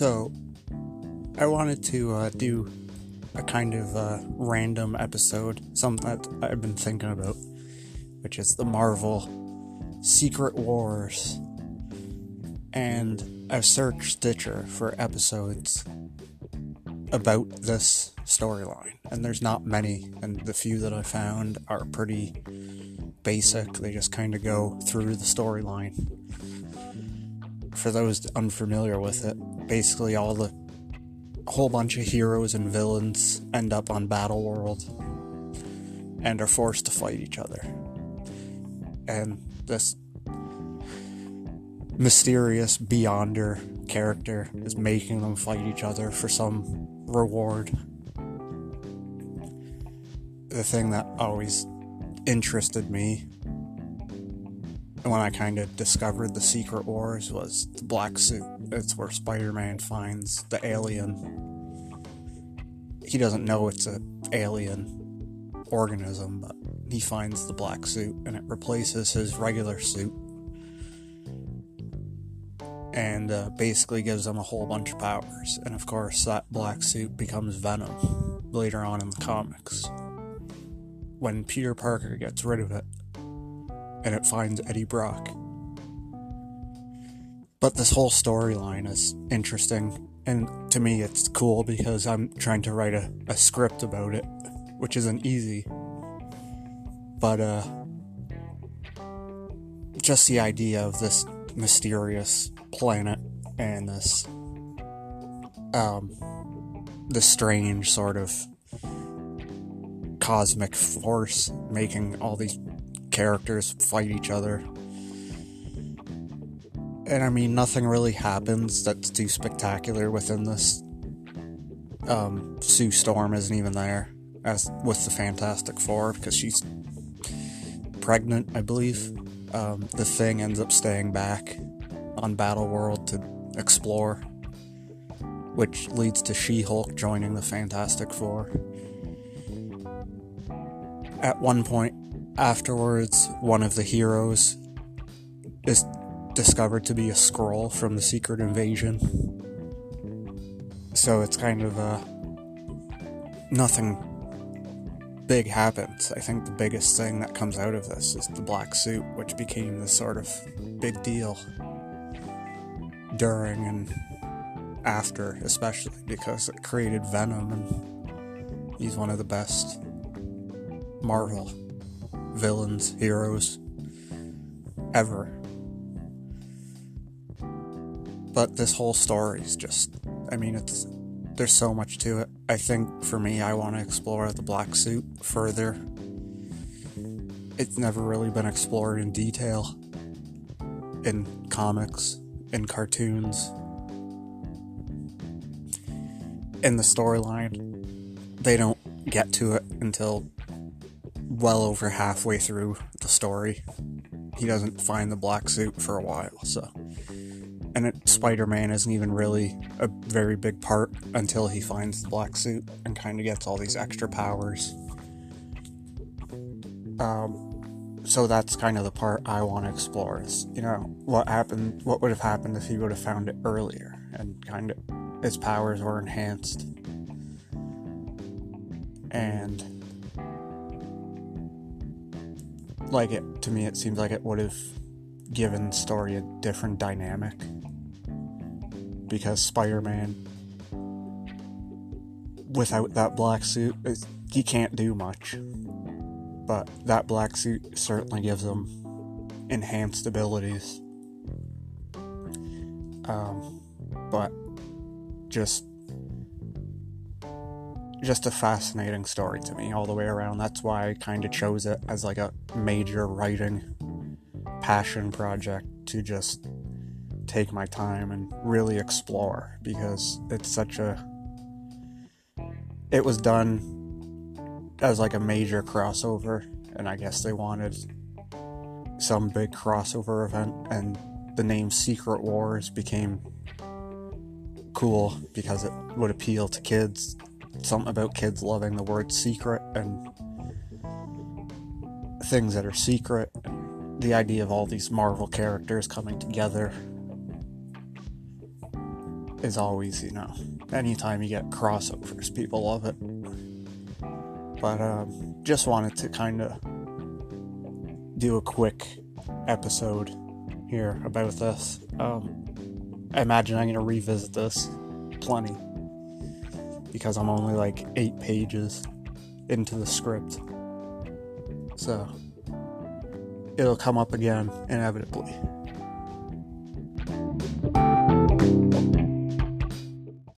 So, I wanted to uh, do a kind of uh, random episode, something that I've been thinking about, which is the Marvel Secret Wars. And I've searched Stitcher for episodes about this storyline, and there's not many, and the few that I found are pretty basic. They just kind of go through the storyline. For those unfamiliar with it, basically all the whole bunch of heroes and villains end up on Battle World and are forced to fight each other. And this mysterious Beyonder character is making them fight each other for some reward. The thing that always interested me when I kind of discovered the Secret Wars was the black suit. It's where Spider Man finds the alien. He doesn't know it's an alien organism, but he finds the black suit and it replaces his regular suit and uh, basically gives him a whole bunch of powers. And of course, that black suit becomes Venom later on in the comics. When Peter Parker gets rid of it, and it finds Eddie Brock. But this whole storyline is interesting, and to me, it's cool because I'm trying to write a, a script about it, which isn't easy. But, uh, just the idea of this mysterious planet and this um this strange sort of cosmic force making all these characters fight each other. And I mean nothing really happens that's too spectacular within this. Um, Sue Storm isn't even there as with the Fantastic Four because she's pregnant, I believe. Um, the thing ends up staying back on Battle World to explore, which leads to She Hulk joining the Fantastic Four. At one point afterwards, one of the heroes is discovered to be a Skrull from the Secret Invasion. So it's kind of a. Nothing big happens. I think the biggest thing that comes out of this is the black suit, which became this sort of big deal during and after, especially because it created Venom, and he's one of the best Marvel villains, heroes ever. But this whole story is just, I mean, it's there's so much to it. I think for me, I want to explore the black suit further. It's never really been explored in detail in comics in cartoons. In the storyline, they don't get to it until well over halfway through the story. He doesn't find the black suit for a while, so. And Spider Man isn't even really a very big part until he finds the black suit and kind of gets all these extra powers. Um, so that's kind of the part I want to explore is, you know, what happened, what would have happened if he would have found it earlier and kind of his powers were enhanced. And like it, to me, it seems like it would have given the story a different dynamic because Spider Man, without that black suit, he can't do much but that black suit certainly gives him enhanced abilities. Um, but just just a fascinating story to me all the way around. That's why I kind of chose it as like a major writing passion project to just take my time and really explore because it's such a it was done as like a major crossover, and I guess they wanted some big crossover event, and the name Secret Wars became cool because it would appeal to kids. Something about kids loving the word secret and things that are secret. And the idea of all these Marvel characters coming together. is always, you know, anytime you get crossovers, people love it. But um, just wanted to kind of do a quick episode here about this. Um, I imagine I'm going to revisit this plenty because I'm only like eight pages into the script. So it'll come up again inevitably.